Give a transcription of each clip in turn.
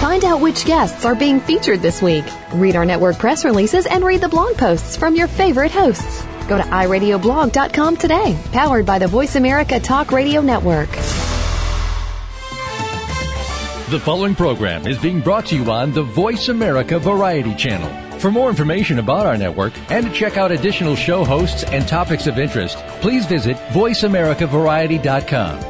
Find out which guests are being featured this week. Read our network press releases and read the blog posts from your favorite hosts. Go to iradioblog.com today, powered by the Voice America Talk Radio Network. The following program is being brought to you on the Voice America Variety Channel. For more information about our network and to check out additional show hosts and topics of interest, please visit VoiceAmericaVariety.com.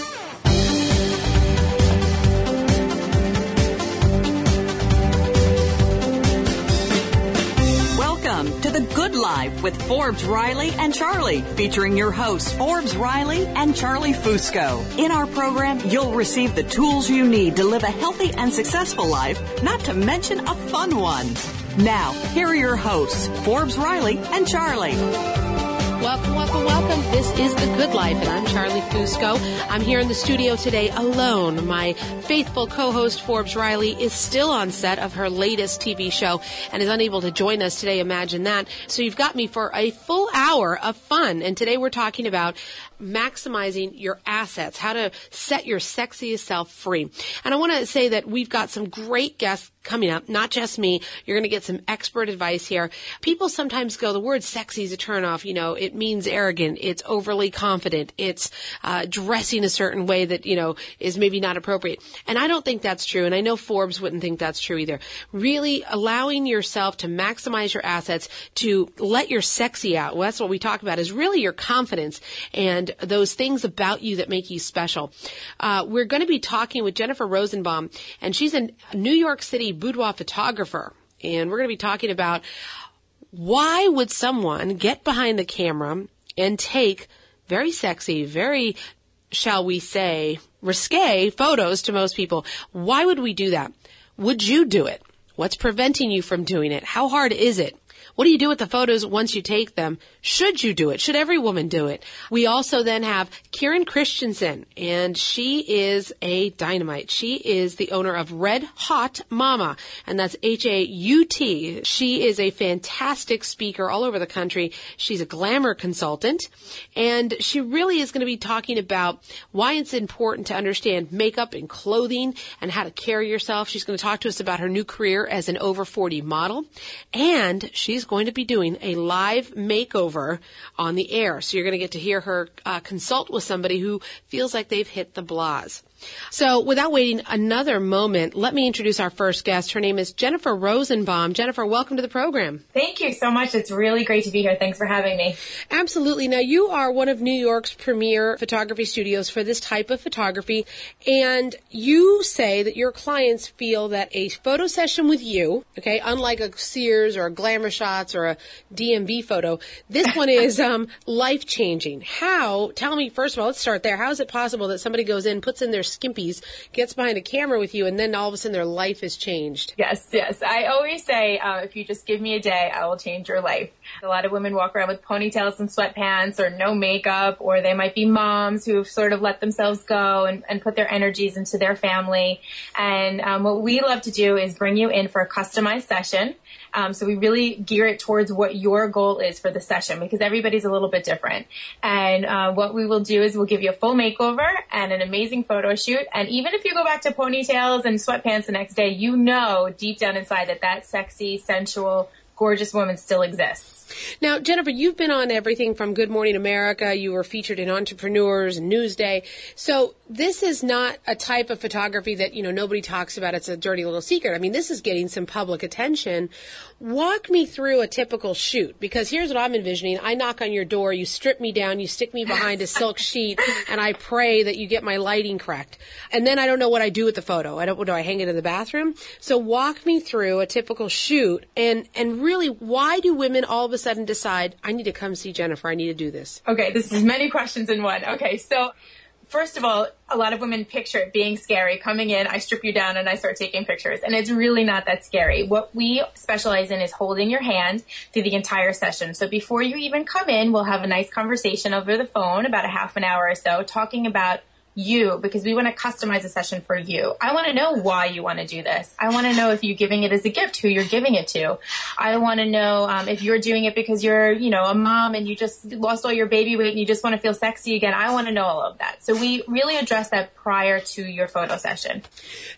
With Forbes Riley and Charlie, featuring your hosts, Forbes Riley and Charlie Fusco. In our program, you'll receive the tools you need to live a healthy and successful life, not to mention a fun one. Now, here are your hosts, Forbes Riley and Charlie. Welcome, welcome, welcome. This is The Good Life, and I'm Charlie Fusco. I'm here in the studio today alone. My faithful co-host Forbes Riley is still on set of her latest TV show and is unable to join us today. Imagine that. So you've got me for a full hour of fun, and today we're talking about maximizing your assets, how to set your sexiest self free. And I want to say that we've got some great guests coming up, not just me. You're going to get some expert advice here. People sometimes go, the word sexy is a turnoff. You know, it means arrogant. It's overly confident. It's uh, dressing a certain way that, you know, is maybe not appropriate. And I don't think that's true. And I know Forbes wouldn't think that's true either. Really allowing yourself to maximize your assets, to let your sexy out. Well, that's what we talk about is really your confidence and those things about you that make you special. Uh, we're going to be talking with Jennifer Rozenbaum, and she's a New York City boudoir photographer. And we're going to be talking about why would someone get behind the camera and take very sexy, very, shall we say, risque photos to most people. Why would we do that? Would you do it? What's preventing you from doing it? How hard is it? What do you do with the photos once you take them? Should you do it? Should every woman do it? We also then have Kirin Christianson, and she is a dynamite. She is the owner of Red Haute Mama, and that's H-A-U-T. She is a fantastic speaker all over the country. She's a glamour consultant, and she really is going to be talking about why it's important to understand makeup and clothing and how to carry yourself. She's going to talk to us about her new career as an over 40 model, and she's going to be doing a live makeover on the air. So you're going to get to hear her uh, consult with somebody who feels like they've hit the blahs. So without waiting another moment, let me introduce our first guest. Her name is Jennifer Rozenbaum. Jennifer, welcome to the program. Thank you so much. It's really great to be here. Thanks for having me. Absolutely. Now you are one of New York's premier photography studios for this type of photography. And you say that your clients feel that a photo session with you, okay, unlike a Sears or a Glamour Shots or a DMV photo, this one is um, life changing. How? Tell me, first of all, let's start there. How is it possible that somebody goes in, puts in their skimpies, gets behind a camera with you, and then all of a sudden their life is changed. Yes, yes. I always say, uh, if you just give me a day, I will change your life. A lot of women walk around with ponytails and sweatpants or no makeup, or they might be moms who've sort of let themselves go and, and put their energies into their family. And um, what we love to do is bring you in for a customized session. Um, so we really gear it towards what your goal is for the session because everybody's a little bit different. And uh, what we will do is we'll give you a full makeover and an amazing photo shoot. And even if you go back to ponytails and sweatpants the next day, you know deep down inside that that sexy, sensual, gorgeous woman still exists. Now, Jennifer, you've been on everything from Good Morning America. You were featured in Entrepreneurs Newsday. So this is not a type of photography that, you know, nobody talks about. It's a dirty little secret. I mean, this is getting some public attention. Walk me through a typical shoot because here's what I'm envisioning. I knock on your door, you strip me down, you stick me behind a silk sheet, and I pray that you get my lighting correct. And then I don't know what I do with the photo. I don't, do I hang it in the bathroom? So walk me through a typical shoot and, and really why do women all of a sudden decide, I need to come see Jennifer, I need to do this? Okay, this is many questions in one. Okay, so first of all, a lot of women picture it being scary. Coming in, I strip you down and I start taking pictures. And it's really not that scary. What we specialize in is holding your hand through the entire session. So before you even come in, we'll have a nice conversation over the phone, about a half an hour or so, talking about you because we want to customize a session for you. I want to know why you want to do this. I want to know if you're giving it as a gift, who you're giving it to. I want to know um, if you're doing it because you're, you know, a mom and you just lost all your baby weight and you just want to feel sexy again. I want to know all of that. So we really address that prior to your photo session.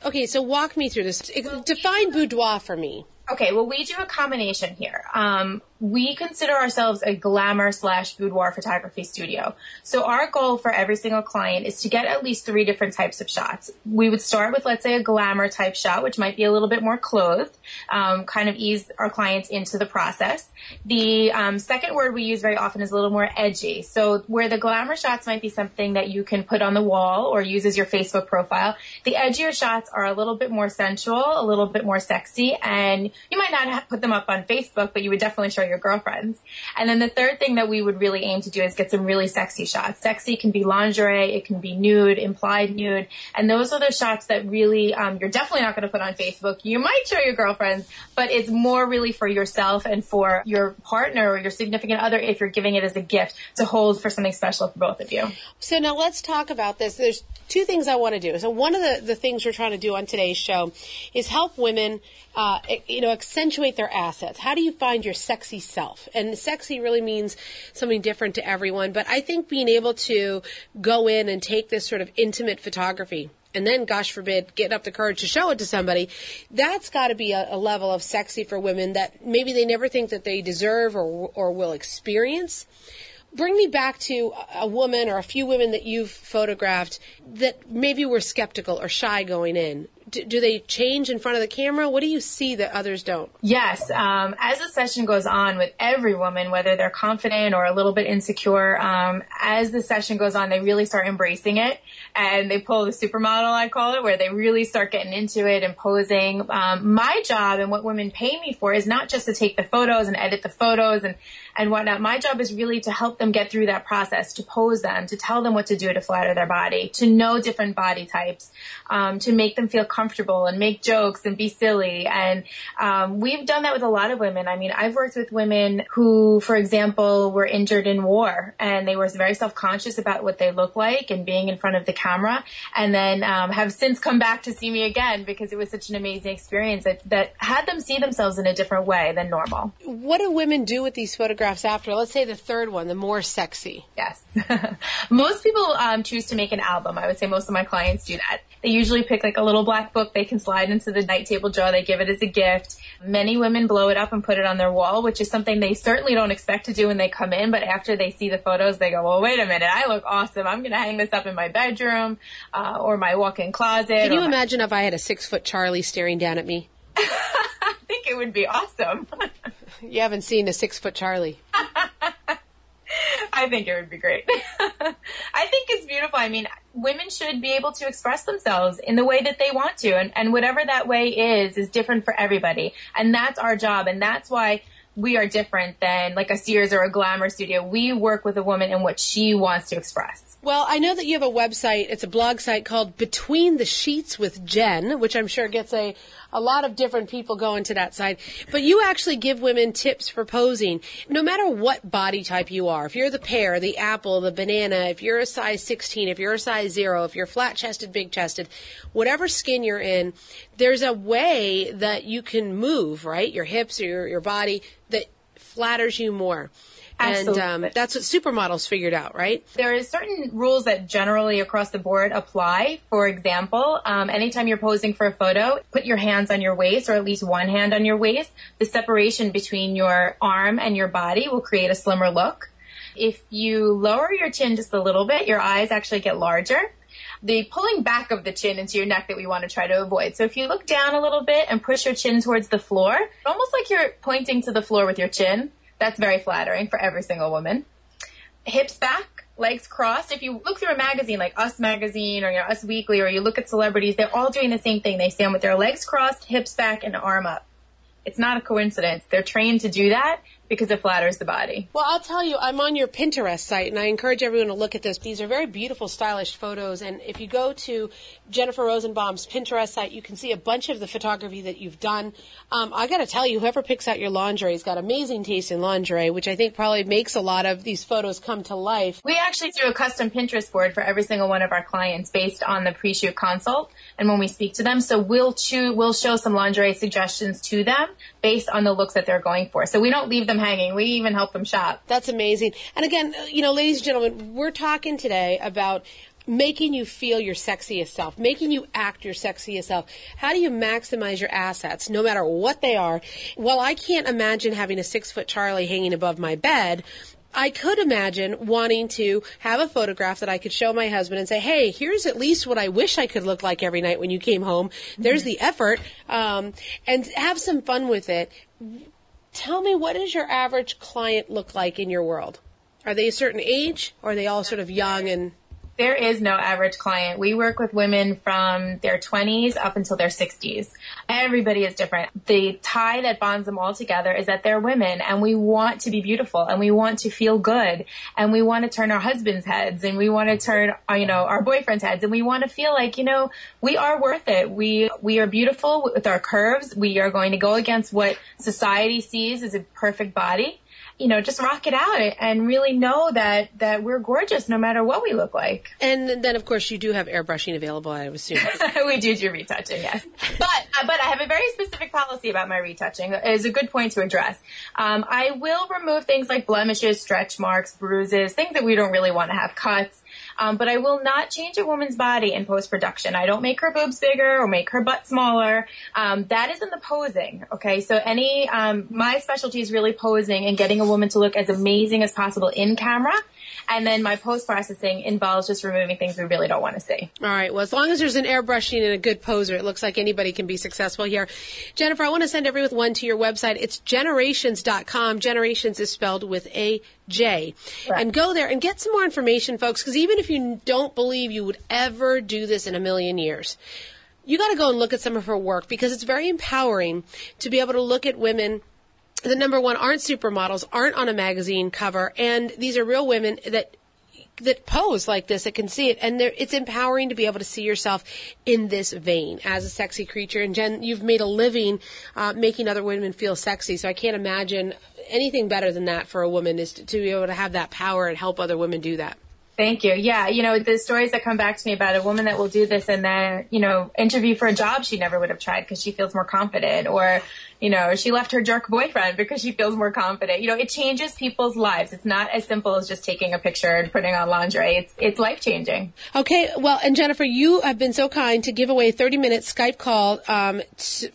Okay, so walk me through this. Define boudoir for me. Okay, well, we do a combination here. Um, we consider ourselves a glamour slash boudoir photography studio. So our goal for every single client is to get at least three different types of shots. We would start with, let's say, a glamour type shot, which might be a little bit more clothed, um, kind of ease our clients into the process. The um, second word we use very often is a little more edgy. So where the glamour shots might be something that you can put on the wall or use as your Facebook profile, the edgier shots are a little bit more sensual, a little bit more sexy, and you might not put them up on Facebook, but you would definitely show your girlfriends. And then the third thing that we would really aim to do is get some really sexy shots. Sexy can be lingerie, it can be nude, implied nude, and those are the shots that really um, you're definitely not going to put on Facebook. You might show your girlfriends, but it's more really for yourself and for your partner or your significant other if you're giving it as a gift to hold for something special for both of you. So now let's talk about this. There's two things I want to do. So one of the, the things we're trying to do on today's show is help women, uh, you know, accentuate their assets. How do you find your sexy self? And sexy really means something different to everyone. But I think being able to go in and take this sort of intimate photography and then, gosh forbid, get up the courage to show it to somebody, that's got to be a, a, level of sexy for women that maybe they never think that they deserve or, or will experience bring me back to a woman or a few women that you've photographed that maybe were skeptical or shy going in do, do, they change in front of the camera? What do you see that others don't? Yes. Um, as the session goes on with every woman, whether they're confident or a little bit insecure, um, as the session goes on, they really start embracing it and they pull the supermodel, I call it, where they really start getting into it and posing. Um, my job and what women pay me for is not just to take the photos and edit the photos and, and whatnot. My job is really to help them get through that process, to pose them, to tell them what to do to flatter their body, to know different body types, um, to make them feel comfortable and make jokes and be silly. And um, we've done that with a lot of women. I mean, I've worked with women who, for example, were injured in war and they were very self-conscious about what they look like and being in front of the camera, and then um, have since come back to see me again because it was such an amazing experience that, that had them see themselves in a different way than normal. What do women do with these photographs after? Let's say the third one, the more sexy. Yes. most people um, choose to make an album. I would say most of my clients do that. They usually pick like a little black book they can slide into the night table drawer. They give it as a gift. Many women blow it up and put it on their wall, which is something they certainly don't expect to do when they come in. But after they see the photos, they go, well, wait a minute. I look awesome. I'm going to hang this up in my bedroom uh, or my walk-in closet. Can you my- imagine if I had a six foot Charlie staring down at me? I think it would be awesome. you haven't seen a six foot Charlie. I think it would be great. I think it's beautiful. I mean, women should be able to express themselves in the way that they want to. And, and whatever that way is, is different for everybody. And that's our job. And that's why we are different than like a Sears or a glamour studio. We work with a woman in what she wants to express. Well, I know that you have a website. It's a blog site called Between the Sheets with Jen, which I'm sure gets a, a lot of different people going to that side. But you actually give women tips for posing, no matter what body type you are. If you're the pear, the apple, the banana, if you're a size 16, if you're a size zero, if you're flat chested, big chested, whatever skin you're in, there's a way that you can move, right? Your hips or your, your body that flatters you more. Absolutely. And um, that's what supermodels figured out, right? There are certain rules that generally across the board apply. For example, um, anytime you're posing for a photo, put your hands on your waist or at least one hand on your waist. The separation between your arm and your body will create a slimmer look. If you lower your chin just a little bit, your eyes actually get larger the pulling back of the chin into your neck that we want to try to avoid. So if you look down a little bit and push your chin towards the floor, almost like you're pointing to the floor with your chin, that's very flattering for every single woman. Hips back, legs crossed. If you look through a magazine like Us Magazine or you know, Us Weekly or you look at celebrities, they're all doing the same thing. They stand with their legs crossed, hips back, and arm up. It's not a coincidence. They're trained to do that because it flatters the body. Well, I'll tell you, I'm on your Pinterest site, and I encourage everyone to look at this. These are very beautiful, stylish photos. And if you go to Jennifer Rozenbaum's Pinterest site, you can see a bunch of the photography that you've done. Um, I got to tell you, whoever picks out your lingerie has got amazing taste in lingerie, which I think probably makes a lot of these photos come to life. We actually do a custom Pinterest board for every single one of our clients based on the pre-shoot consult and when we speak to them. So we'll choose, we'll show some lingerie suggestions to them based on the looks that they're going for. So we don't leave them hanging. We even help them shop. That's amazing. And again, you know, ladies and gentlemen, we're talking today about making you feel your sexiest self, making you act your sexiest self. How do you maximize your assets, no matter what they are? Well, I can't imagine having a six foot Charlie hanging above my bed. I could imagine wanting to have a photograph that I could show my husband and say, "Hey, here's at least what I wish I could look like every night when you came home. There's the effort, um, and have some fun with it." Tell me, what does your average client look like in your world? Are they a certain age, or are they all sort of young and? There is no average client. We work with women from their 20s up until their 60s. Everybody is different. The tie that bonds them all together is that they're women and we want to be beautiful and we want to feel good and we want to turn our husbands' heads and we want to turn, uh, you know, our boyfriends' heads and we want to feel like, you know, we are worth it. We, we are beautiful with our curves. We are going to go against what society sees as a perfect body you know, just rock it out and really know that, that we're gorgeous no matter what we look like. And then, of course, you do have airbrushing available, I assume. we do do retouching, yes. But, uh, but I have a very specific policy about my retouching. It is a good point to address. Um, I will remove things like blemishes, stretch marks, bruises, things that we don't really want to have cuts. Um, but I will not change a woman's body in post production. I don't make her boobs bigger or make her butt smaller. Um, that is in the posing. Okay, so any um, my specialty is really posing and getting a woman to look as amazing as possible in camera. And then my post processing involves just removing things we really don't want to see. All right. Well, as long as there's an airbrushing and a good poser, it looks like anybody can be successful here. Jennifer, I want to send everyone to your website. It's jenerations.com. Jenerations is spelled with a J. Right. And go there and get some more information, folks, because even if you don't believe you would ever do this in a million years, you got to go and look at some of her work because it's very empowering to be able to look at women that number one aren't supermodels, aren't on a magazine cover, and these are real women that that pose like this that can see it and it's empowering to be able to see yourself in this vein as a sexy creature. And jen you've made a living uh, making other women feel sexy so i can't imagine anything better than that for a woman is to, to be able to have that power and help other women do that Thank you. Yeah, you know, the stories that come back to me about a woman that will do this and then, you know, interview for a job she never would have tried because she feels more confident or, you know, she left her jerk boyfriend because she feels more confident. You know, it changes people's lives. It's not as simple as just taking a picture and putting on lingerie. It's it's life changing. Okay, well, and Jennifer, you have been so kind to give away a 30 minute Skype call um,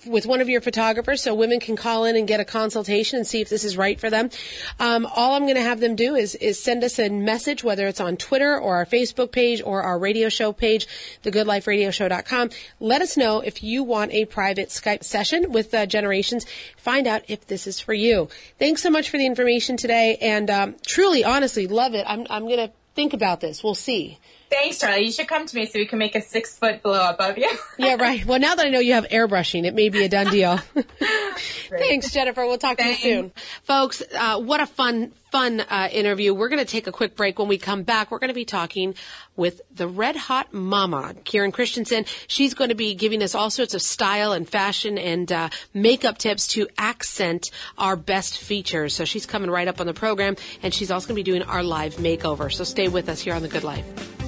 with one of your photographers, so women can call in and get a consultation and see if this is right for them. Um, all I'm going to have them do is is send us a message, whether it's on Twitter or our Facebook page or our radio show page, thegoodliferadioshow.com. Let us know if you want a private Skype session with uh, Jenerations Find out if this is for you. Thanks so much for the information today, and um, truly, honestly, love it. I'm I'm gonna think about this. We'll see. Thanks, Charlie. You should come to me so we can make a six foot blow up of you. yeah, right. Well, now that I know you have airbrushing, it may be a done deal. Thanks, Jennifer. We'll talk Thanks. to you soon. Folks, uh, what a fun, fun uh, interview. We're going to take a quick break. When we come back, we're going to be talking with the red hot mama, Kirin Christianson. She's going to be giving us all sorts of style and fashion and uh, makeup tips to accent our best features. So she's coming right up on the program, and she's also going to be doing our live makeover. So stay with us here on The Good Life.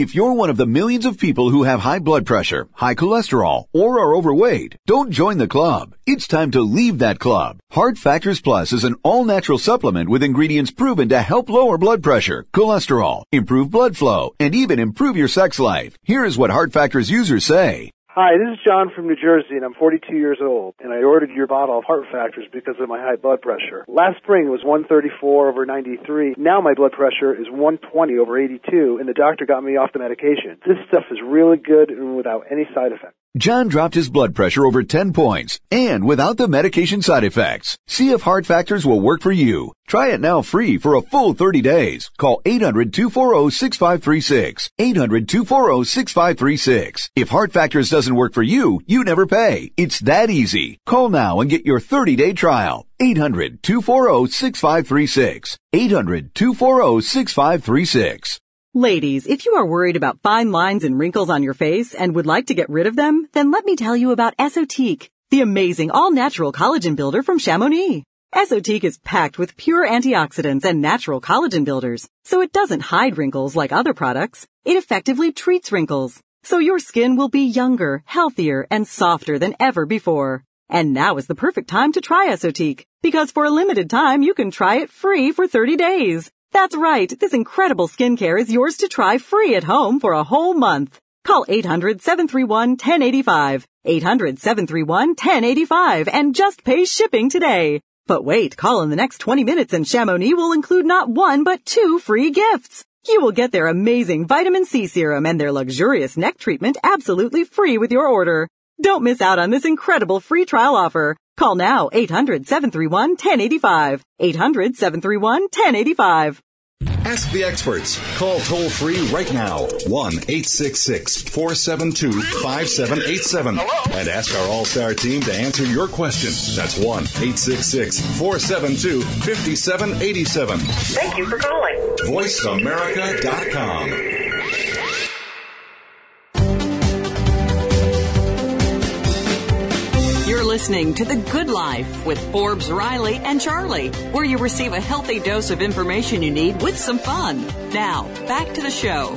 If you're one of the millions of people who have high blood pressure, high cholesterol, or are overweight, don't join the club. It's time to leave that club. Heart Factors Plus is an all-natural supplement with ingredients proven to help lower blood pressure, cholesterol, improve blood flow, and even improve your sex life. Here is what Heart Factors users say. Hi, this is John from New Jersey, and I'm 42 years old, and I ordered your bottle of Heart Factors because of my high blood pressure. Last spring it was 134 over 93. Now my blood pressure is 120 over 82, and the doctor got me off the medication. This stuff is really good and without any side effects. John dropped his blood pressure over 10 points and without the medication side effects. See if Heart Factors will work for you. Try it now free for a full 30 days. Call 800-240-6536. 800-240-6536. If Heart Factors doesn't work for you, you never pay. It's that easy. Call now and get your 30-day trial. 800-240-6536. 800-240-6536. Ladies, if you are worried about fine lines and wrinkles on your face and would like to get rid of them, then let me tell you about Esotique, the amazing all-natural collagen builder from Chamonix. Esotique is packed with pure antioxidants and natural collagen builders, so it doesn't hide wrinkles like other products. It effectively treats wrinkles, so your skin will be younger, healthier, and softer than ever before. And now is the perfect time to try Esotique, because for a limited time you can try it free for 30 days. That's right. This incredible skincare is yours to try free at home for a whole month. Call 800-731-1085, 800-731-1085, and just pay shipping today. But wait, call in the next 20 minutes and Chamonix will include not one but two free gifts. You will get their amazing vitamin C serum and their luxurious neck treatment absolutely free with your order. Don't miss out on this incredible free trial offer. Call now 800-731-1085. 800-731-1085. Ask the experts. Call toll free right now. 1 866 472 5787. And ask our All Star team to answer your question. That's 1 866 472 5787. Thank you for calling. VoiceAmerica.com. listening to The Good Life with Forbes Riley and Charlie, where you receive a healthy dose of information you need with some fun. Now, back to the show.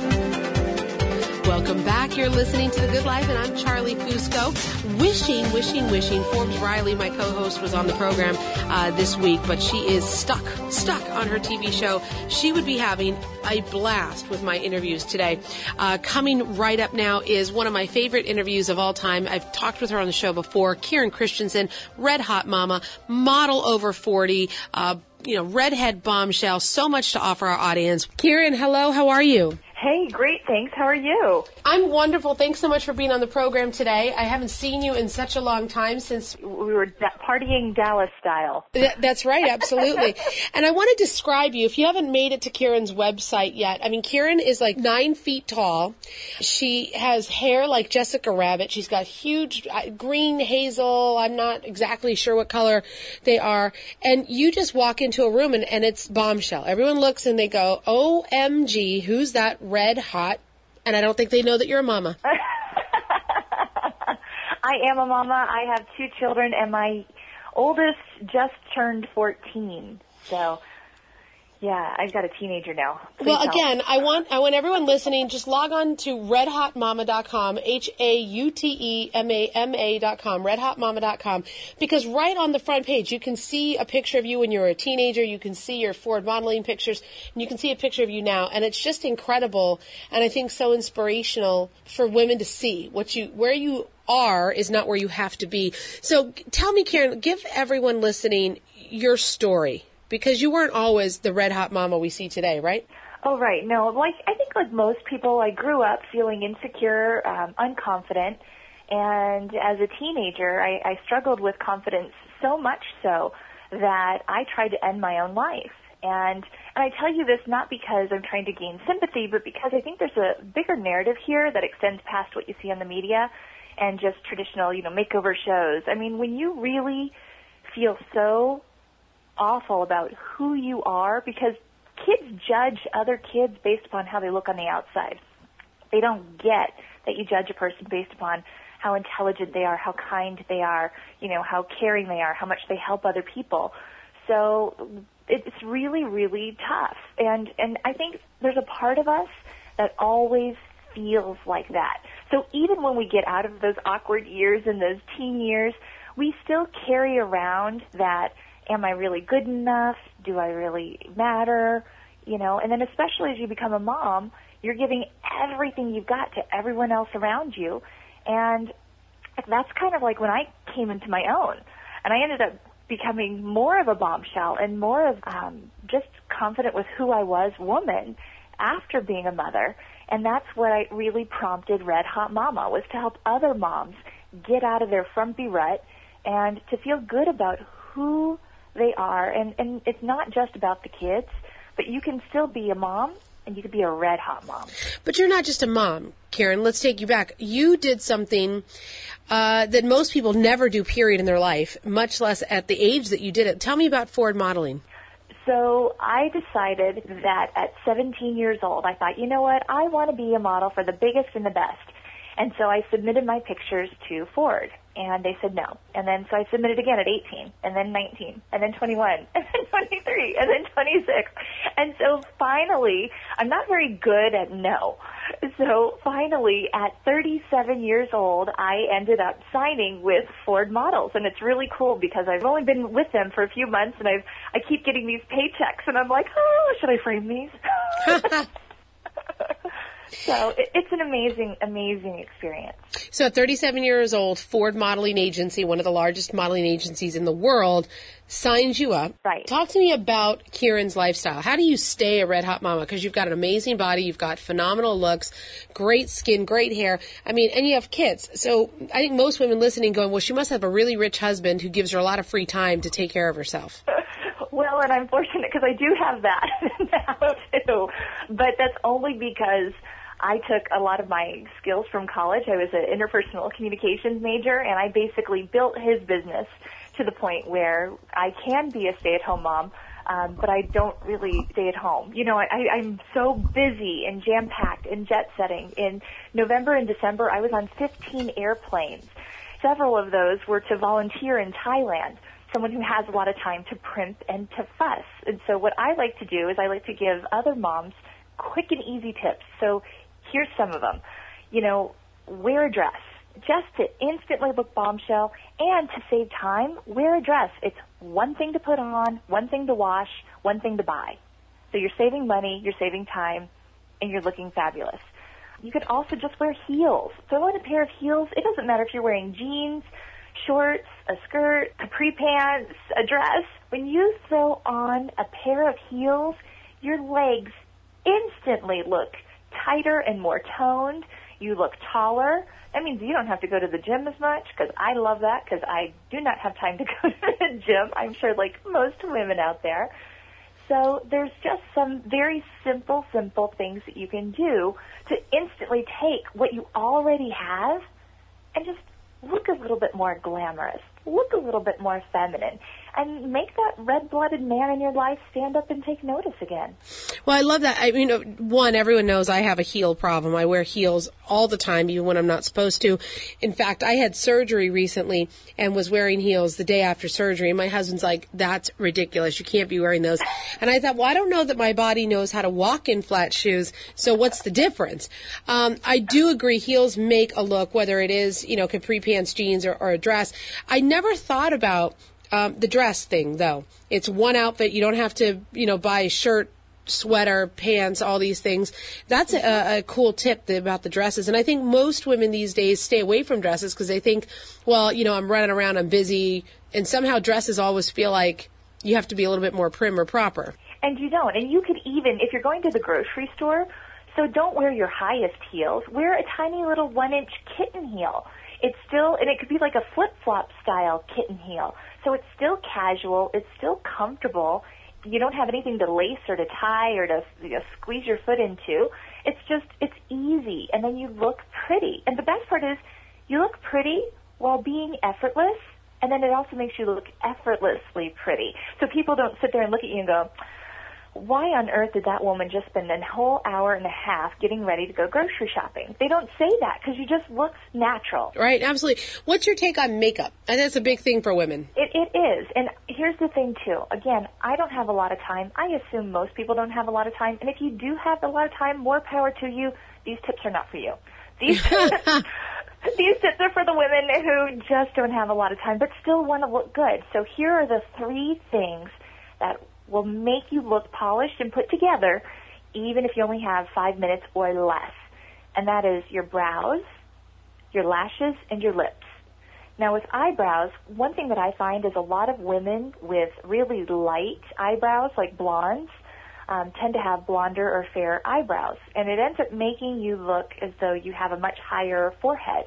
Welcome back. You're listening to The Good Life, and I'm Charlie Fusco. Wishing, wishing, wishing Forbes Riley, my co-host, was on the program uh, this week, but she is stuck, stuck on her TV show. She would be having a blast with my interviews today. Uh, coming right up now is one of my favorite interviews of all time. I've talked with her on the show before. Kirin Christianson, Red Haute Mama, model over 40, uh, you know, redhead bombshell, so much to offer our audience. Kirin, hello, how are you? Hey, great, thanks. How are you? I'm wonderful. Thanks so much for being on the program today. I haven't seen you in such a long time since we were da- partying Dallas style. Th- that's right, absolutely. and I want to describe you. If you haven't made it to Kirin's website yet, I mean, Kirin is like nine feet tall. She has hair like Jessica Rabbit. She's got huge uh, green hazel. I'm not exactly sure what color they are. And you just walk into a room and, and it's bombshell. Everyone looks and they go, OMG, who's that red hot? And I don't think they know that you're a mama. I am a mama. I have two children, and my oldest just turned 14. So, yeah, I've got a teenager now. Please well, help. again, I want I want everyone listening just log on to redhautemama.com, h a u t e m a m a.com, redhautemama.com because right on the front page you can see a picture of you when you were a teenager, you can see your Ford modeling pictures, and you can see a picture of you now, and it's just incredible and I think so inspirational for women to see what you where you are is not where you have to be. So tell me, Karen, give everyone listening your story because you weren't always the red hot mama we see today, right? Oh, right. No, like I think like most people, I grew up feeling insecure, um, unconfident, and as a teenager, I, I struggled with confidence so much so that I tried to end my own life. And and I tell you this not because I'm trying to gain sympathy, but because I think there's a bigger narrative here that extends past what you see on the media and just traditional, you know, makeover shows. I mean, when you really feel so awful about who you are because kids judge other kids based upon how they look on the outside. They don't get that you judge a person based upon how intelligent they are, how kind they are, you know, how caring they are, how much they help other people. So it's really, really tough. And and I think there's a part of us that always feels like that. So even when we get out of those awkward years and those teen years, we still carry around that am I really good enough? Do I really matter? You know, and then especially as you become a mom, you're giving everything you've got to everyone else around you. And that's kind of like when I came into my own. And I ended up becoming more of a bombshell and more of um, just confident with who I was, woman, after being a mother. And that's what I really prompted Red Haute Mama was to help other moms get out of their frumpy rut and to feel good about who they are. And, and it's not just about the kids, but you can still be a mom and you could be a red hot mom. But you're not just a mom, Karen. Let's take you back. You did something uh, that most people never do, period, in their life, much less at the age that you did it. Tell me about Ford modeling. So I decided that at 17 years old, I thought, you know what, I want to be a model for the biggest and the best. And so I submitted my pictures to Ford and they said no. And then so I submitted again at 18, and then 19, and then 21, and then 23, and then 26. And so finally, I'm not very good at no. So finally, at 37 years old, I ended up signing with Ford Models, and it's really cool because I've only been with them for a few months, and I've I keep getting these paychecks, and I'm like, oh, should I frame these? So it's an amazing, amazing experience. So at 37 years old, Ford Modeling Agency, one of the largest modeling agencies in the world, signs you up. Right. Talk to me about Kirin's lifestyle. How do you stay a red hot mama? Because you've got an amazing body, you've got phenomenal looks, great skin, great hair. I mean, and you have kids. So I think most women listening going, well, she must have a really rich husband who gives her a lot of free time to take care of herself. well, and I'm fortunate because I do have that now too. But that's only because I took a lot of my skills from college. I was an interpersonal communications major, and I basically built his business to the point where I can be a stay-at-home mom, um, but I don't really stay at home. You know, I, I'm so busy and jam-packed and jet-setting. In November and December, I was on 15 airplanes. Several of those were to volunteer in Thailand someone who has a lot of time to primp and to fuss. And so what I like to do is I like to give other moms quick and easy tips. So Here's some of them. You know, wear a dress just to instantly look bombshell and to save time, wear a dress. It's one thing to put on, one thing to wash, one thing to buy. So you're saving money, you're saving time, and you're looking fabulous. You could also just wear heels. Throw in a pair of heels. It doesn't matter if you're wearing jeans, shorts, a skirt, capri pants, a dress. When you throw on a pair of heels, your legs instantly look tighter and more toned. You look taller. That means you don't have to go to the gym as much because I love that because I do not have time to go to the gym. I'm sure like most women out there. So there's just some very simple, simple things that you can do to instantly take what you already have and just look a little bit more glamorous, look a little bit more feminine and make that red-blooded man in your life stand up and take notice again. Well, I love that. I mean, one, everyone knows I have a heel problem. I wear heels all the time, even when I'm not supposed to. In fact, I had surgery recently and was wearing heels the day after surgery, and my husband's like, "That's ridiculous. You can't be wearing those." And I thought, well, I don't know that my body knows how to walk in flat shoes, so what's the difference? Um, I do agree, heels make a look, whether it is you know capri pants, jeans, or, or a dress. I never thought about um, the dress thing, though, it's one outfit. You don't have to, you know, buy a shirt, sweater, pants, all these things. That's a, a cool tip about the dresses. And I think most women these days stay away from dresses because they think, well, you know, I'm running around, I'm busy, and somehow dresses always feel like you have to be a little bit more prim or proper. And you don't. And you could even, if you're going to the grocery store, so don't wear your highest heels. Wear a tiny little one inch kitten heel. It's still, and it could be like a flip flop style kitten heel. So it's still casual. It's still comfortable. You don't have anything to lace or to tie or to you know, squeeze your foot into. It's just, it's easy. And then you look pretty. And the best part is you look pretty while being effortless. And then it also makes you look effortlessly pretty. So people don't sit there and look at you and go, why on earth did that woman just spend a whole hour and a half getting ready to go grocery shopping? They don't say that because you just looks natural. Right, absolutely. What's your take on makeup? And that's a big thing for women. It, it is. And here's the thing, too. Again, I don't have a lot of time. I assume most people don't have a lot of time. And if you do have a lot of time, more power to you. These tips are not for you. These These tips are for the women who just don't have a lot of time but still want to look good. So here are the three things that will make you look polished and put together, even if you only have five minutes or less. And that is your brows, your lashes, and your lips. Now with eyebrows, one thing that I find is a lot of women with really light eyebrows, like blondes, um, tend to have blonder or fair eyebrows, and it ends up making you look as though you have a much higher forehead.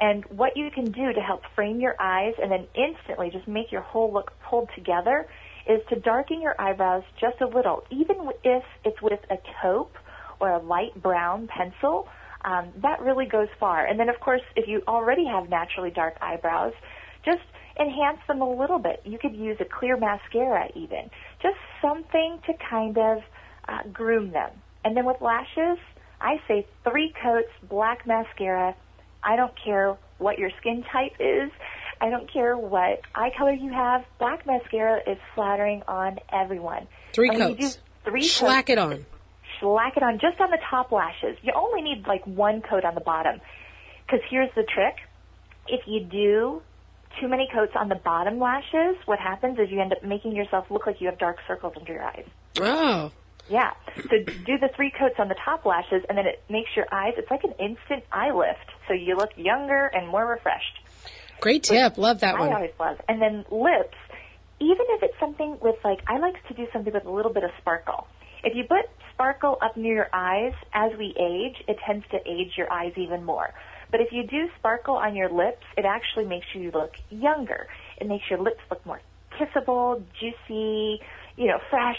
And what you can do to help frame your eyes and then instantly just make your whole look pulled together is to darken your eyebrows just a little, even if it's with a taupe or a light brown pencil. Um, that really goes far. And then, of course, if you already have naturally dark eyebrows, just enhance them a little bit. You could use a clear mascara, even just something to kind of uh, groom them. And then with lashes, I say three coats black mascara. I don't care what your skin type is. I don't care what eye color you have. Black mascara is flattering on everyone. Three when you coats. do Three Slack coats, it on. Slack it on just on the top lashes. You only need like one coat on the bottom. Because here's the trick. If you do too many coats on the bottom lashes, what happens is you end up making yourself look like you have dark circles under your eyes. Oh. Yeah. So do the three coats on the top lashes, and then it makes your eyes, it's like an instant eye lift. So you look younger and more refreshed. Great tip. Love that I one. I always love. And then lips, even if it's something with like, I like to do something with a little bit of sparkle. If you put sparkle up near your eyes as we age, it tends to age your eyes even more. But if you do sparkle on your lips, it actually makes you look younger. It makes your lips look more kissable, juicy, you know, fresh.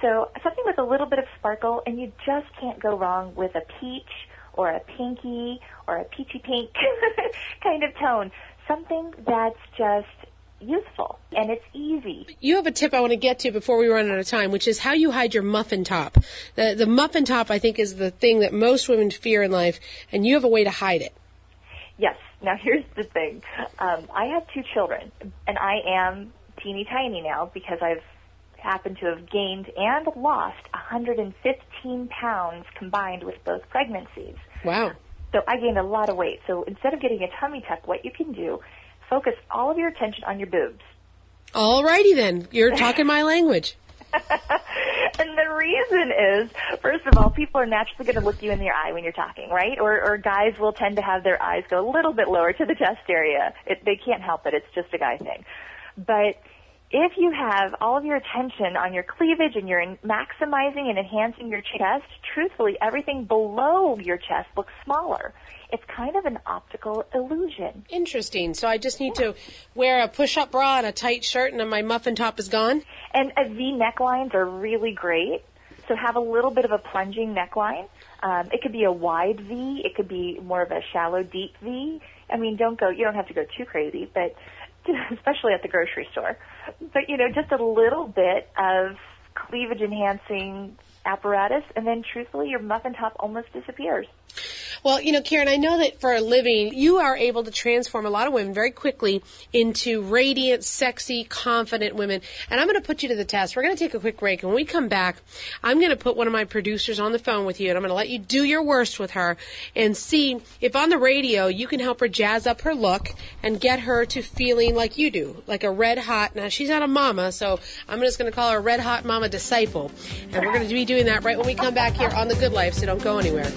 So something with a little bit of sparkle, and you just can't go wrong with a peach or a pinky or a peachy pink kind of tone. Something that's just useful and it's easy. You have a tip I want to get to before we run out of time, which is how you hide your muffin top. The the muffin top I think is the thing that most women fear in life, and you have a way to hide it. Yes. Now here's the thing. Um, I have two children, and I am teeny tiny now because I've happened to have gained and lost 115 pounds combined with both pregnancies. Wow. So I gained a lot of weight. So instead of getting a tummy tuck, what you can do, focus all of your attention on your boobs. All righty then. You're talking my language. And the reason is, first of all, people are naturally going to look you in the eye when you're talking, right? Or, or guys will tend to have their eyes go a little bit lower to the chest area. It, they can't help it. It's just a guy thing. But if you have all of your attention on your cleavage and you're in maximizing and enhancing your chest, truthfully, everything below your chest looks smaller. It's kind of an optical illusion. Interesting. So I just need to wear a push-up bra and a tight shirt, and then my muffin top is gone. And uh, V necklines are really great. So have a little bit of a plunging neckline. Um, it could be a wide V. It could be more of a shallow, deep V. I mean, don't go. You don't have to go too crazy, but especially at the grocery store. But you know, just a little bit of cleavage enhancing apparatus, and then truthfully, your muffin top almost disappears. Well, you know, Karen, I know that for a living, you are able to transform a lot of women very quickly into radiant, sexy, confident women. And I'm going to put you to the test. We're going to take a quick break. And when we come back, I'm going to put one of my producers on the phone with you, and I'm going to let you do your worst with her and see if on the radio you can help her jazz up her look and get her to feeling like you do, like a red hot. Now, she's not a mama, so I'm just going to call her a red hot mama disciple. And we're going to be doing that right when we come back here on The Good Life, so don't go anywhere.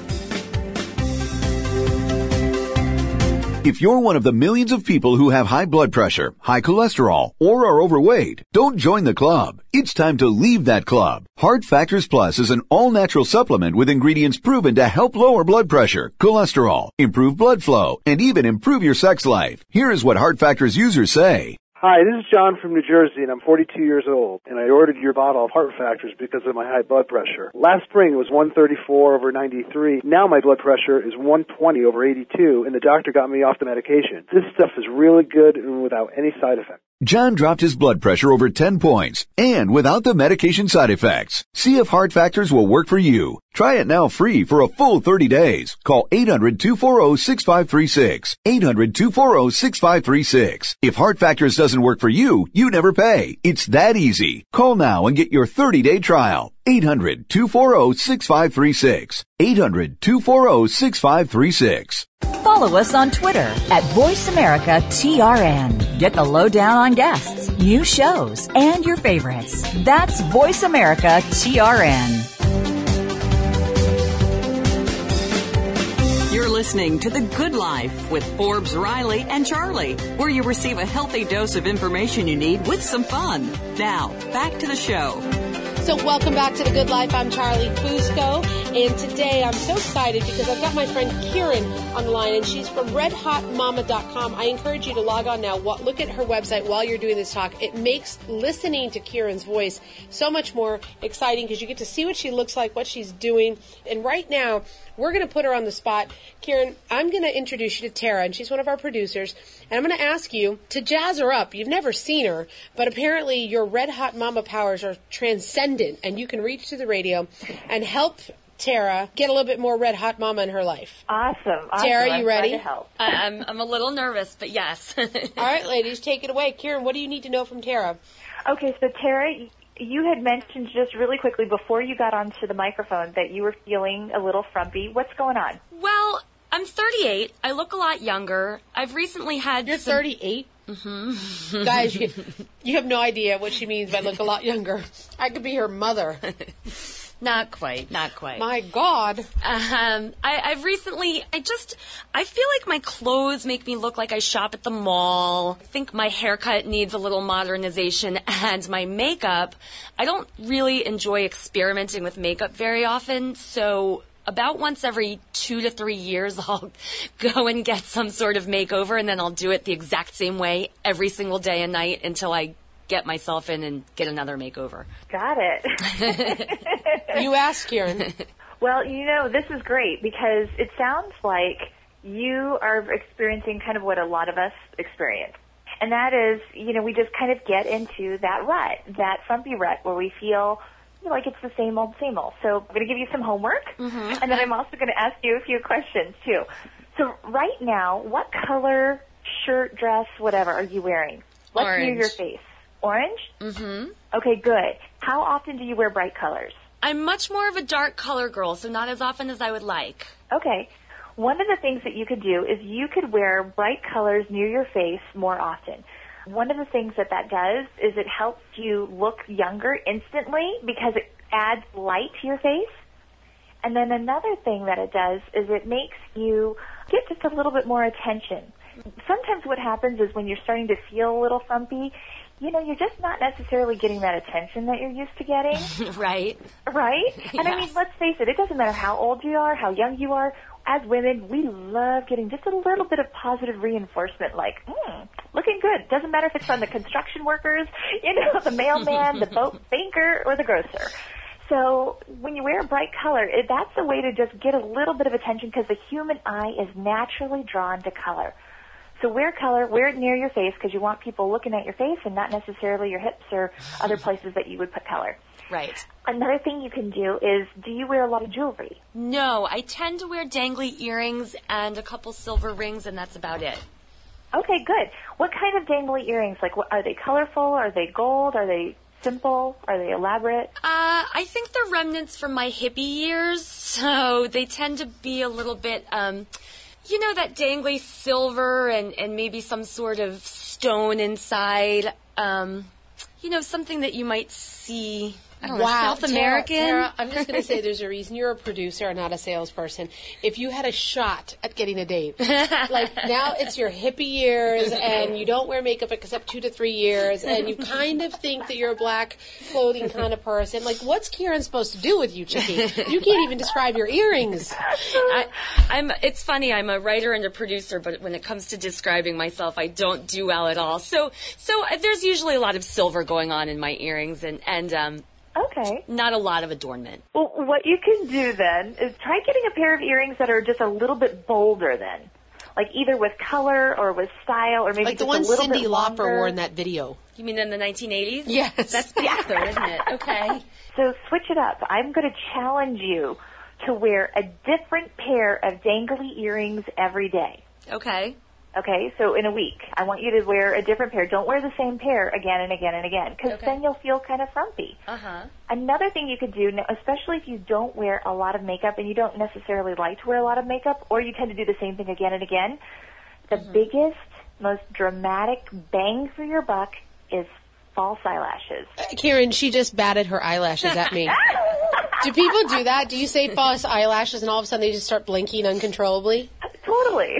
If you're one of the millions of people who have high blood pressure, high cholesterol, or are overweight, don't join the club. It's time to leave that club. Heart Factors Plus is an all-natural supplement with ingredients proven to help lower blood pressure, cholesterol, improve blood flow, and even improve your sex life. Here is what Heart Factors users say. Hi, this is John from New Jersey, and I'm 42 years old, and I ordered your bottle of Heart Factors because of my high blood pressure. Last spring it was 134 over 93. Now my blood pressure is 120 over 82, and the doctor got me off the medication. This stuff is really good and without any side effects. John dropped his blood pressure over 10 points and without the medication side effects. See if Heart Factors will work for you. Try it now free for a full 30 days. Call 800-240-6536. 800-240-6536. If Heart Factors doesn't work for you, you never pay. It's that easy. Call now and get your 30-day trial. 800-240-6536. 800-240-6536. Follow us on Twitter at VoiceAmericaTRN. Get the lowdown on guests, new shows, and your favorites. That's VoiceAmericaTRN. Listening to The Good Life with Forbes Riley and Charlie, where you receive a healthy dose of information you need with some fun. Now, back to the show. So, welcome back to The Good Life. I'm Charlie Fusco, and today I'm so excited because I've got my friend Kirin on the line, and she's from redhautemama.com. I encourage you to log on now. Look at her website while you're doing this talk. It makes listening to Kirin's voice so much more exciting because you get to see what she looks like, what she's doing. And right now, we're going to put her on the spot. Kirin, I'm going to introduce you to Tara, and she's one of our producers. And I'm going to ask you to jazz her up. You've never seen her, but apparently your red hot mama powers are transcendent, and you can reach to the radio and help Tara get a little bit more Red Haute Mama in her life. Awesome. awesome. Tara, I'm you ready? to help. I'm, I'm a little nervous, but yes. All right, ladies, take it away. Kirin, what do you need to know from Tara? Okay, so Tara, you had mentioned just really quickly before you got onto the microphone that you were feeling a little frumpy. What's going on? well, I'm 38. I look a lot younger. I've recently had. You're some- 38? Mm-hmm. Guys, you, you have no idea what she means by look a lot younger. I could be her mother. Not quite, not quite. My God. Um, I, I've recently, I just, I feel like my clothes make me look like I shop at the mall. I think my haircut needs a little modernization and my makeup, I don't really enjoy experimenting with makeup very often, so about once every two to three years, I'll go and get some sort of makeover and then I'll do it the exact same way every single day and night until I get myself in and get another makeover. Got it. You ask, Kirin. well, you know, this is great because it sounds like you are experiencing kind of what a lot of us experience. And that is, you know, we just kind of get into that rut, that frumpy rut where we feel you know, like it's the same old, same old. So I'm going to give you some homework, mm-hmm. and then I'm also going to ask you a few questions too. So right now, what color shirt, dress, whatever are you wearing? What's near Orange. your face? Orange? Mm-hmm. Okay, good. How often do you wear bright colors? I'm much more of a dark color girl, so not as often as I would like. Okay. One of the things that you could do is you could wear bright colors near your face more often. One of the things that that does is it helps you look younger instantly because it adds light to your face. And then another thing that it does is it makes you get just a little bit more attention. Sometimes what happens is when you're starting to feel a little frumpy, you know, you're just not necessarily getting that attention that you're used to getting. right. Right? And I mean, let's face it, it doesn't matter how old you are, how young you are. As women, we love getting just a little bit of positive reinforcement like, hmm, looking good. Doesn't matter if it's from the construction workers, you know, the mailman, the boat banker, or the grocer. So when you wear a bright color, it, that's a way to just get a little bit of attention because the human eye is naturally drawn to color. So wear color, wear it near your face because you want people looking at your face and not necessarily your hips or other places that you would put color. Right. Another thing you can do is, do you wear a lot of jewelry? No, I tend to wear dangly earrings and a couple silver rings, and that's about it. Okay, good. What kind of dangly earrings? Like, what, are they colorful? Are they gold? Are they simple? Are they elaborate? Uh, I think they're remnants from my hippie years, so they tend to be a little bit, um, you know, that dangly silver and, and maybe some sort of stone inside. Um, you know, something that you might see. I don't know, Wow, South American. Tara, Tara, I'm just going to say there's a reason you're a producer and not a salesperson. If you had a shot at getting a date, like now it's your hippie years and you don't wear makeup except two to three years and you kind of think that you're a black clothing kind of person. Like, what's Kirin supposed to do with you, Chicky? You can't even describe your earrings. I, I'm. It's funny. I'm a writer and a producer, but when it comes to describing myself, I don't do well at all. So, so uh, there's usually a lot of silver going on in my earrings, and and um, Okay. not a lot of adornment. Well, what you can do then is try getting a pair of earrings that are just a little bit bolder then. Like either with color or with style or maybe Like the just one a little Cyndi Lauper wore in that video. You mean in the 1980s? Yes. That's the back isn't it? Okay. So switch it up. I'm going to challenge you to wear a different pair of dangly earrings every day. Okay. Okay, so in a week, I want you to wear a different pair. Don't wear the same pair again and again and again, because Okay. then you'll feel kind of frumpy. Uh huh. Another thing you could do, especially if you don't wear a lot of makeup and you don't necessarily like to wear a lot of makeup, or you tend to do the same thing again and again, the biggest, most dramatic bang for your buck is false eyelashes. Kirin, she just batted her eyelashes at me. do people do that? Do you say false eyelashes and all of a sudden they just start blinking uncontrollably? totally.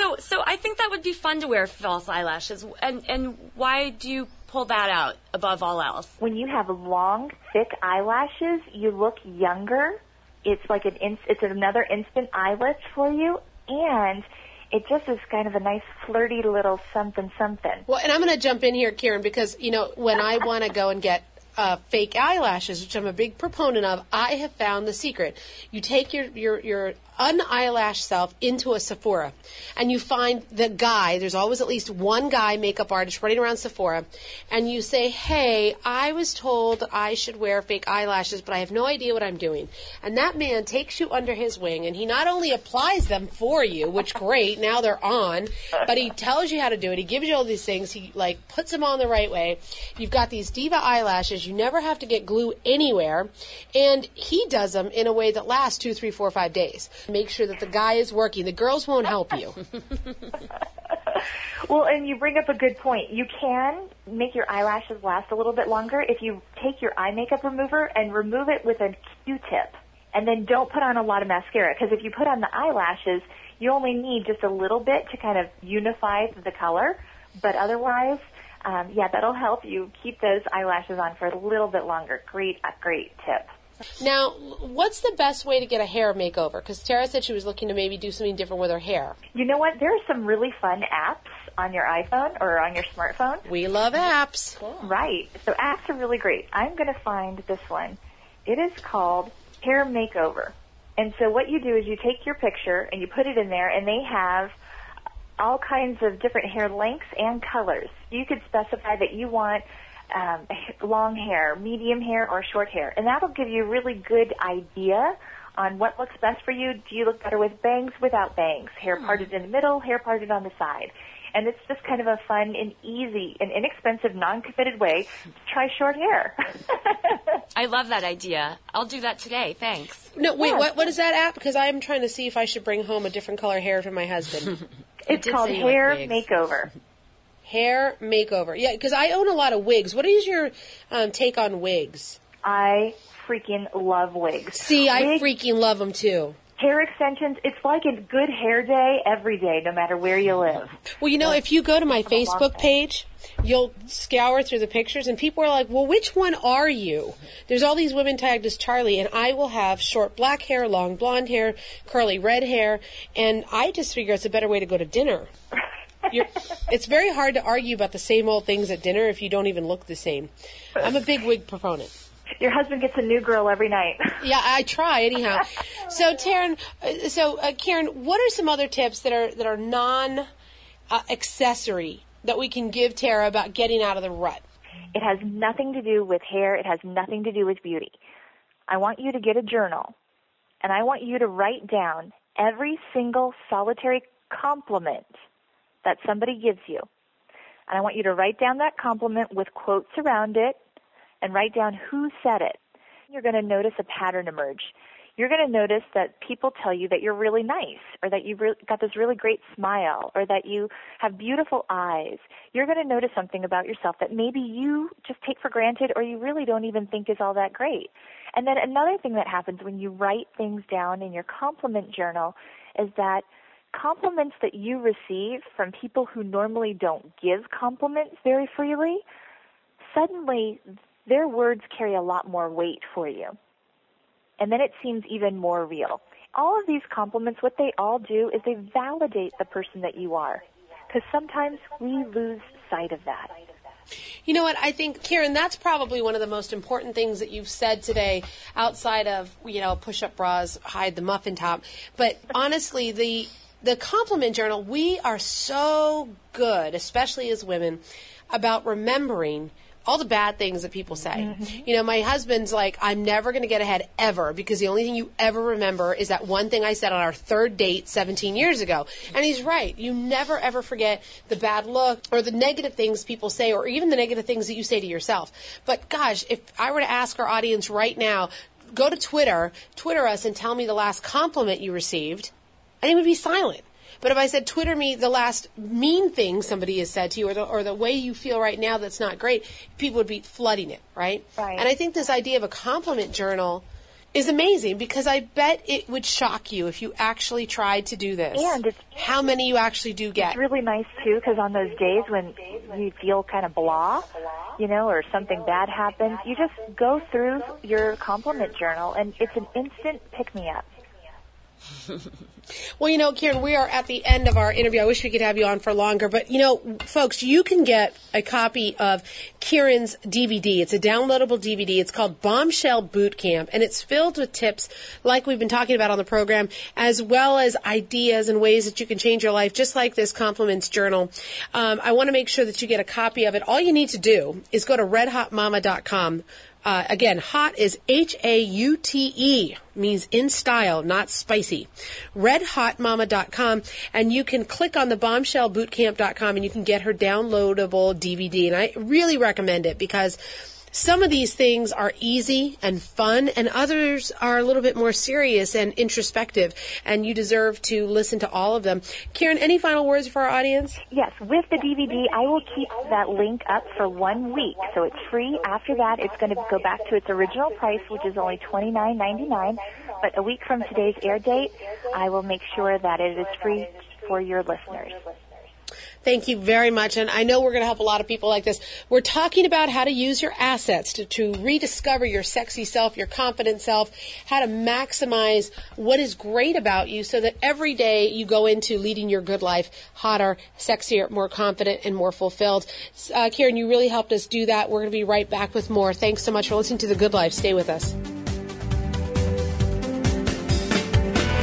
So, so I think that would be fun to wear false eyelashes. And and why do you pull that out above all else? When you have long, thick eyelashes, you look younger. It's like an in, it's another instant eye lift for you, and it just is kind of a nice flirty little something something. Well, and I'm going to jump in here, Kirin, because you know when I want to go and get uh, fake eyelashes, which I'm a big proponent of, I have found the secret. You take your your your uneyelash self into a Sephora, and you find the guy. There's always at least one guy makeup artist running around Sephora, and you say, "Hey, I was told I should wear fake eyelashes, but I have no idea what I'm doing." And that man takes you under his wing, and he not only applies them for you, which great, now they're on, but he tells you how to do it. He gives you all these things. He like puts them on the right way. You've got these diva eyelashes. You never have to get glue anywhere, and he does them in a way that lasts two, three, four, five days make sure that the guy is working. The girls won't help you. well, and you bring up a good point. You can make your eyelashes last a little bit longer if you take your eye makeup remover and remove it with a Q-tip. And then don't put on a lot of mascara because if you put on the eyelashes, you only need just a little bit to kind of unify the color. But otherwise, um, yeah, that'll help you keep those eyelashes on for a little bit longer. Great, a great tip. Now, what's the best way to get a hair makeover? Because Tara said she was looking to maybe do something different with her hair. You know what? There are some really fun apps on your iPhone or on your smartphone. We love apps. Cool. Right. So apps are really great. I'm going to find this one. It is called Hair Makeover. And so what you do is you take your picture and you put it in there and they have all kinds of different hair lengths and colors. You could specify that you want um, long hair, medium hair, or short hair. And that'll give you a really good idea on what looks best for you. Do you look better with bangs, without bangs? Hair hmm. parted in the middle, hair parted on the side. And it's just kind of a fun and easy and inexpensive, non-committed way to try short hair. I love that idea. I'll do that today. Thanks. No, wait, what, what is that app? Because I'm trying to see if I should bring home a different color hair for my husband. it's called Hair Makeover hair makeover. Yeah, because I own a lot of wigs. What is your um, take on wigs? I freaking love wigs. See, I freaking love them too. Hair extensions, it's like a good hair day every day, no matter where you live. Well, you know, if you go to my Facebook page, you'll scour through the pictures and people are like, well, which one are you? There's all these women tagged as Charlie and I will have short black hair, long blonde hair, curly red hair, and I just figure it's a better way to go to dinner. You're, it's very hard to argue about the same old things at dinner if you don't even look the same. I'm a big wig proponent. Your husband gets a new girl every night. yeah, I try anyhow. So, Taryn, uh, so uh, Kirin, what are some other tips that are that are non uh, accessory that we can give Tara about getting out of the rut? It has nothing to do with hair. It has nothing to do with beauty. I want you to get a journal, and I want you to write down every single solitary compliment that somebody gives you. And I want you to write down that compliment with quotes around it and write down who said it. You're going to notice a pattern emerge. You're going to notice that people tell you that you're really nice or that you've got this really great smile or that you have beautiful eyes. You're going to notice something about yourself that maybe you just take for granted or you really don't even think is all that great. And then another thing that happens when you write things down in your compliment journal is that compliments that you receive from people who normally don't give compliments very freely, suddenly their words carry a lot more weight for you. And then it seems even more real. All of these compliments, what they all do is they validate the person that you are. Because sometimes we lose sight of that. You know what? I think, Kirin, that's probably one of the most important things that you've said today outside of, you know, push up bras, hide the muffin top. But honestly, the the compliment journal, we are so good, especially as women, about remembering all the bad things that people say. Mm-hmm. You know, my husband's like, I'm never going to get ahead ever because the only thing you ever remember is that one thing I said on our third date 17 years ago. And he's right. You never ever forget the bad look or the negative things people say or even the negative things that you say to yourself. But gosh, if I were to ask our audience right now, go to Twitter, Twitter us and tell me the last compliment you received and he would be silent. But if I said, Twitter me the last mean thing somebody has said to you or the, or the way you feel right now that's not great, people would be flooding it, right? Right. And I think this idea of a compliment journal is amazing because I bet it would shock you if you actually tried to do this. And it's how many you actually do get. It's really nice too because on those days when you feel kind of blah, you know, or something bad happens, you just go through your compliment journal and it's an instant pick me up. well, you know, Kirin, we are at the end of our interview. I wish we could have you on for longer, but you know, folks, you can get a copy of Kirin's DVD. It's a downloadable DVD. It's called Bombshell Boot Camp, and it's filled with tips like we've been talking about on the program, as well as ideas and ways that you can change your life, just like this compliments journal. Um, I want to make sure that you get a copy of it. All you need to do is go to redhautemama.com uh, again, hot is H A U T E, means in style, not spicy. RedHauteMama.com, and you can click on the bombshellbootcamp.com and you can get her downloadable DVD. And I really recommend it because some of these things are easy and fun, and others are a little bit more serious and introspective, and you deserve to listen to all of them. Kirin, any final words for our audience? Yes, with the DVD, I will keep that link up for one week, so it's free. After that, it's going to go back to its original price, which is only twenty nine ninety nine. But a week from today's air date, I will make sure that it is free for your listeners. Thank you very much. And I know we're going to help a lot of people like this. We're talking about how to use your assets to, to rediscover your sexy self, your confident self, how to maximize what is great about you so that every day you go into leading your good life hotter, sexier, more confident, and more fulfilled. Uh, Kirin, you really helped us do that. We're going to be right back with more. Thanks so much for listening to The Good Life. Stay with us.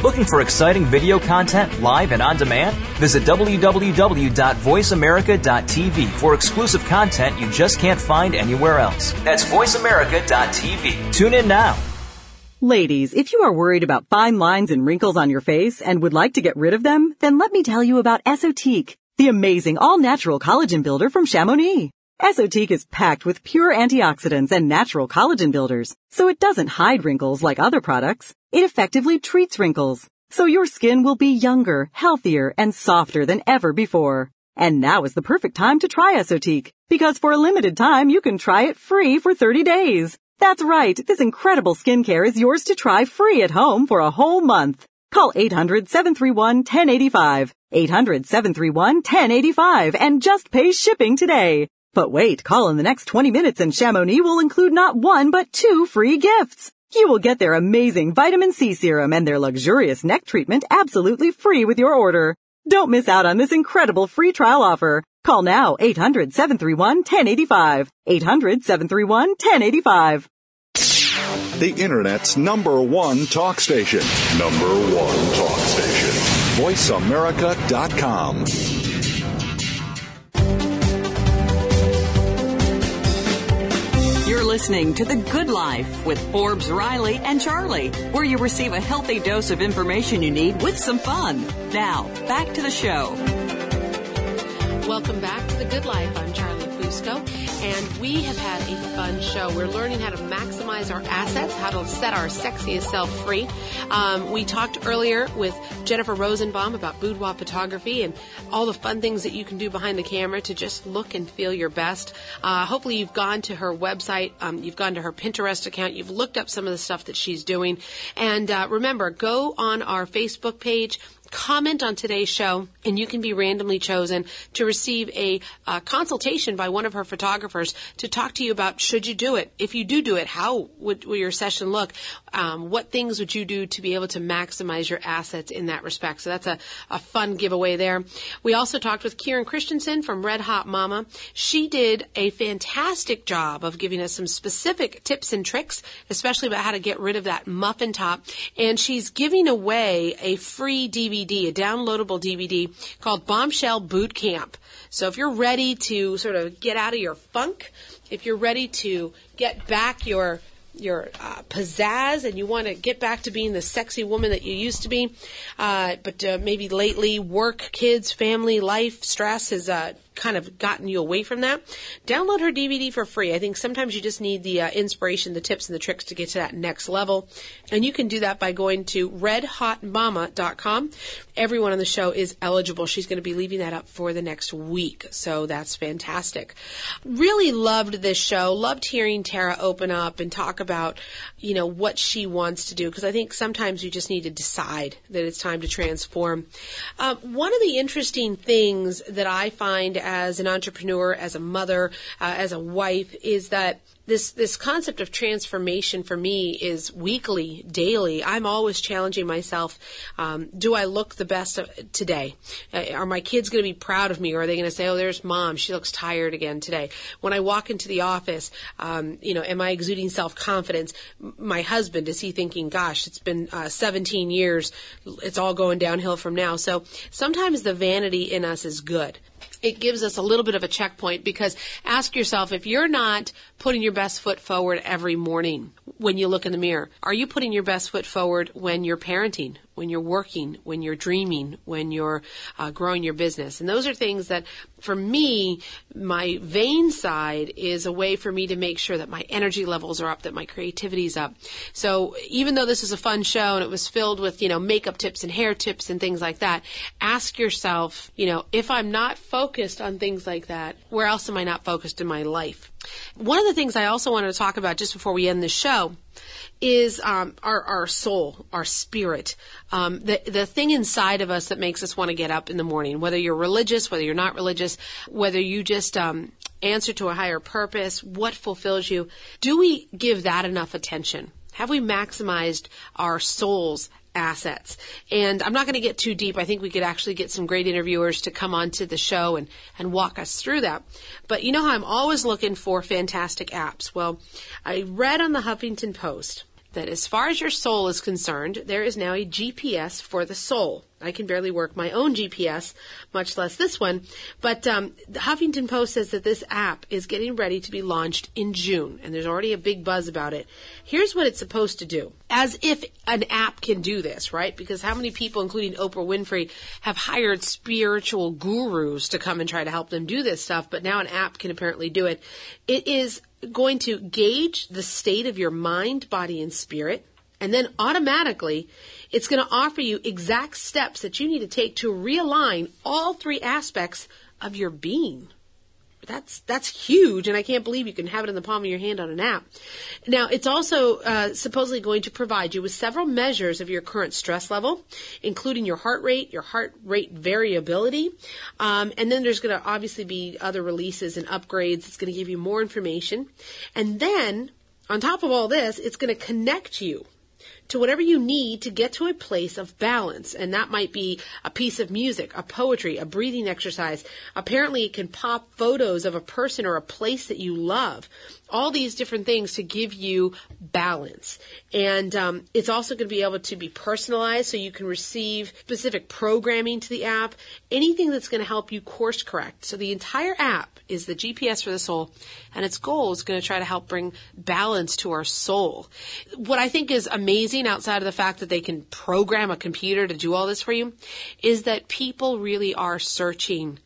Looking for exciting video content live and on demand? Visit www.voiceamerica.tv for exclusive content you just can't find anywhere else. That's voiceamerica.tv. Tune in now. Ladies, if you are worried about fine lines and wrinkles on your face and would like to get rid of them, then let me tell you about Esotique, the amazing all-natural collagen builder from Chamonix. Esotique is packed with pure antioxidants and natural collagen builders, so it doesn't hide wrinkles like other products. It effectively treats wrinkles, so your skin will be younger, healthier, and softer than ever before. And now is the perfect time to try Esotique, because for a limited time you can try it free for 30 days. That's right, this incredible skincare is yours to try free at home for a whole month. Call 800-731-1085, 800-731-1085, and just pay shipping today. But wait, call in the next 20 minutes and Chamonix will include not one but two free gifts. You will get their amazing vitamin C serum and their luxurious neck treatment absolutely free with your order. Don't miss out on this incredible free trial offer. Call now 800-731-1085. 800-731-1085. The Internet's number one talk station. Number one talk station. VoiceAmerica.com. listening to The Good Life with Forbes Riley and Charlie, where you receive a healthy dose of information you need with some fun. Now, back to the show. Welcome back to The Good Life. I'm Charlie Fusco, and we have had a fun show. We're learning how to maximize our assets, how to set our sexiest self free. Um, we talked earlier with Jennifer Rozenbaum about boudoir photography and all the fun things that you can do behind the camera to just look and feel your best. Uh, hopefully, you've gone to her website, um, you've gone to her Pinterest account, you've looked up some of the stuff that she's doing. And uh, remember, go on our Facebook page comment on today's show and you can be randomly chosen to receive a uh, consultation by one of her photographers to talk to you about should you do it. If you do do it how would, will your session look? Um, what things would you do to be able to maximize your assets in that respect? So that's a, a fun giveaway there. We also talked with Kirin Christianson from Red Haute Mama. She did a fantastic job of giving us some specific tips and tricks especially about how to get rid of that muffin top. And she's giving away a free dvd DVD, a downloadable DVD called Bombshell Boot Camp. So if you're ready to sort of get out of your funk, if you're ready to get back your your uh, pizzazz and you want to get back to being the sexy woman that you used to be, uh, but uh, maybe lately work, kids, family, life, stress has uh, kind of gotten you away from that, download her DVD for free. I think sometimes you just need the uh, inspiration, the tips, and the tricks to get to that next level. And you can do that by going to redhautemama.com. Everyone on the show is eligible. She's going to be leaving that up for the next week. So that's fantastic. Really loved this show. Loved hearing Tara open up and talk about, you know, what she wants to do. Because I think sometimes you just need to decide that it's time to transform. Um, one of the interesting things that I find as an entrepreneur, as a mother, uh, as a wife, is that this this concept of transformation for me is weekly, daily. I'm always challenging myself. Um, do I look the best today? Uh, are my kids going to be proud of me, or are they going to say, "Oh, there's mom. She looks tired again today." When I walk into the office, um, you know, am I exuding self confidence? My husband is he thinking, "Gosh, it's been uh, 17 years. It's all going downhill from now." So sometimes the vanity in us is good it gives us a little bit of a checkpoint because ask yourself if you're not putting your best foot forward every morning when you look in the mirror, are you putting your best foot forward when you're parenting, when you're working, when you're dreaming, when you're uh, growing your business. And those are things that, for me, my vain side is a way for me to make sure that my energy levels are up, that my creativity is up. So even though this is a fun show and it was filled with, you know, makeup tips and hair tips and things like that, ask yourself, you know, if I'm not focused on things like that, where else am I not focused in my life? One of the things I also wanted to talk about just before we end the show is um, our our soul, our spirit, um, the the thing inside of us that makes us want to get up in the morning. Whether you're religious, whether you're not religious, whether you just um, answer to a higher purpose, what fulfills you. Do we give that enough attention? Have we maximized our souls assets. And I'm not going to get too deep. I think we could actually get some great interviewers to come onto the show and, and walk us through that. But you know how I'm always looking for fantastic apps. Well, I read on the Huffington Post that as far as your soul is concerned, there is now a GPS for the soul. I can barely work my own GPS, much less this one. But um, the Huffington Post says that this app is getting ready to be launched in June, and there's already a big buzz about it. Here's what it's supposed to do. As if an app can do this, right? Because how many people, including Oprah Winfrey, have hired spiritual gurus to come and try to help them do this stuff, but now an app can apparently do it. It is going to gauge the state of your mind, body, and spirit. And then automatically, it's going to offer you exact steps that you need to take to realign all three aspects of your being. That's that's huge, and I can't believe you can have it in the palm of your hand on an app. Now, it's also uh, supposedly going to provide you with several measures of your current stress level, including your heart rate, your heart rate variability, um, and then there's going to obviously be other releases and upgrades. It's going to give you more information, and then on top of all this, it's going to connect you to whatever you need to get to a place of balance. And that might be a piece of music, a poetry, a breathing exercise. Apparently, it can pop photos of a person or a place that you love all these different things to give you balance. And um, it's also going to be able to be personalized so you can receive specific programming to the app, anything that's going to help you course correct. So the entire app is the GPS for the soul, and its goal is going to try to help bring balance to our soul. What I think is amazing outside of the fact that they can program a computer to do all this for you is that people really are searching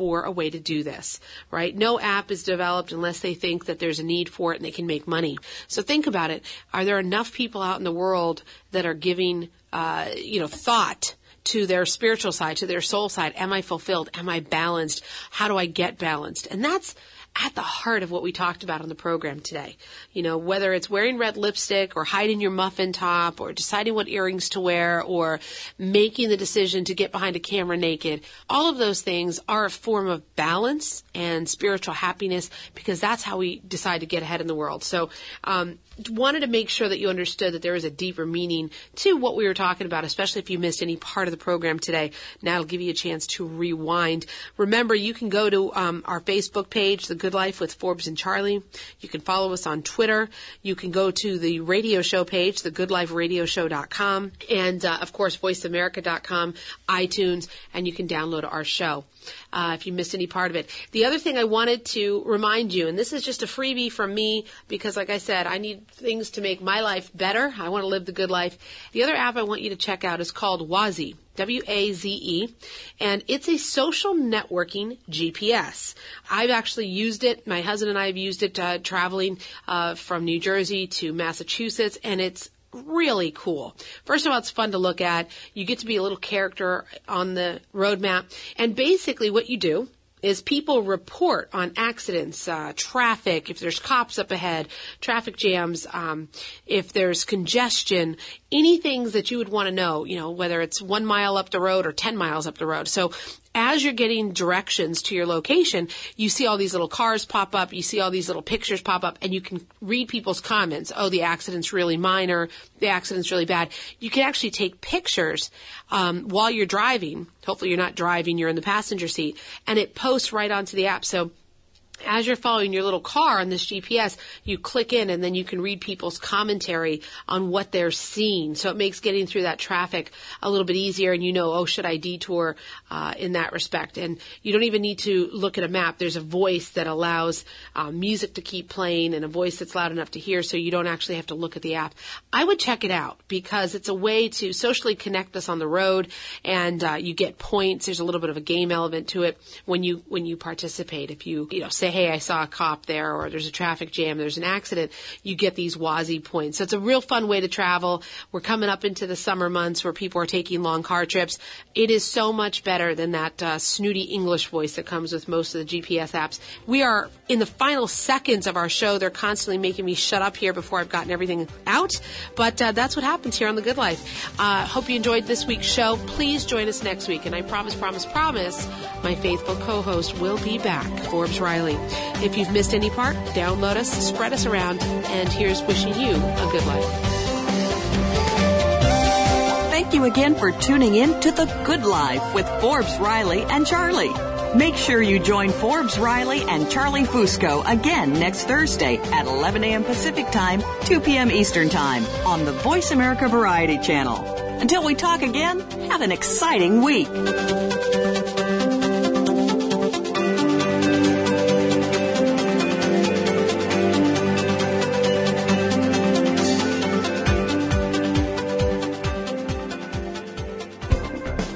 for a way to do this, right? No app is developed unless they think that there's a need for it and they can make money. So think about it. Are there enough people out in the world that are giving, uh, you know, thought to their spiritual side, to their soul side? Am I fulfilled? Am I balanced? How do I get balanced? And that's, at the heart of what we talked about on the program today. You know, whether it's wearing red lipstick or hiding your muffin top or deciding what earrings to wear or making the decision to get behind a camera naked, all of those things are a form of balance and spiritual happiness because that's how we decide to get ahead in the world. So, um, wanted to make sure that you understood that there is a deeper meaning to what we were talking about, especially if you missed any part of the program today. Now it'll give you a chance to rewind. Remember, you can go to um, our Facebook page, The Good Life with Forbes and Charlie. You can follow us on Twitter. You can go to the radio show page, thegoodliferadioshow.com, and uh, of course, voiceamerica.com, iTunes, and you can download our show uh, if you missed any part of it. The other thing I wanted to remind you, and this is just a freebie from me because, like I said, I need things to make my life better. I want to live the good life. The other app I want you to check out is called Waze. W-A-Z-E, and it's a social networking GPS. I've actually used it. My husband and I have used it uh, traveling uh, from New Jersey to Massachusetts, and it's really cool. First of all, it's fun to look at. You get to be a little character on the roadmap. and basically what you do is people report on accidents, uh, traffic, if there's cops up ahead, traffic jams, um, if there's congestion, any things that you would want to know, you know, whether it's one mile up the road or 10 miles up the road. So as you're getting directions to your location, you see all these little cars pop up, you see all these little pictures pop up, and you can read people's comments. Oh, the accident's really minor, the accident's really bad. You can actually take pictures um, while you're driving. Hopefully, you're not driving; you're in the passenger seat, and it posts right onto the app. So as you're following your little car on this GPS, you click in and then you can read people's commentary on what they're seeing. So it makes getting through that traffic a little bit easier and you know, oh, should I detour uh, in that respect? And you don't even need to look at a map. There's a voice that allows uh, music to keep playing and a voice that's loud enough to hear so you don't actually have to look at the app. I would check it out because it's a way to socially connect us on the road and uh, you get points. There's a little bit of a game element to it when you, when you participate. If you, you know, say, hey, I saw a cop there or there's a traffic jam, there's an accident, you get these Waze points. So it's a real fun way to travel. We're coming up into the summer months where people are taking long car trips. It is so much better than that uh, snooty English voice that comes with most of the GPS apps. We are in the final seconds of our show. They're constantly making me shut up here before I've gotten everything out. But uh, that's what happens here on The Good Life. Uh, hope you enjoyed this week's show. Please join us next week. And I promise, promise, promise, my faithful co-host will be back, Forbes Riley. If you've missed any part, download us, spread us around, and here's wishing you a good life. Thank you again for tuning in to The Good Life with Forbes Riley and Charlie. Make sure you join Forbes Riley and Charlie Fusco again next Thursday at 11 a.m. Pacific Time, 2 p.m. Eastern Time on the Voice America Variety Channel. Until we talk again, have an exciting week.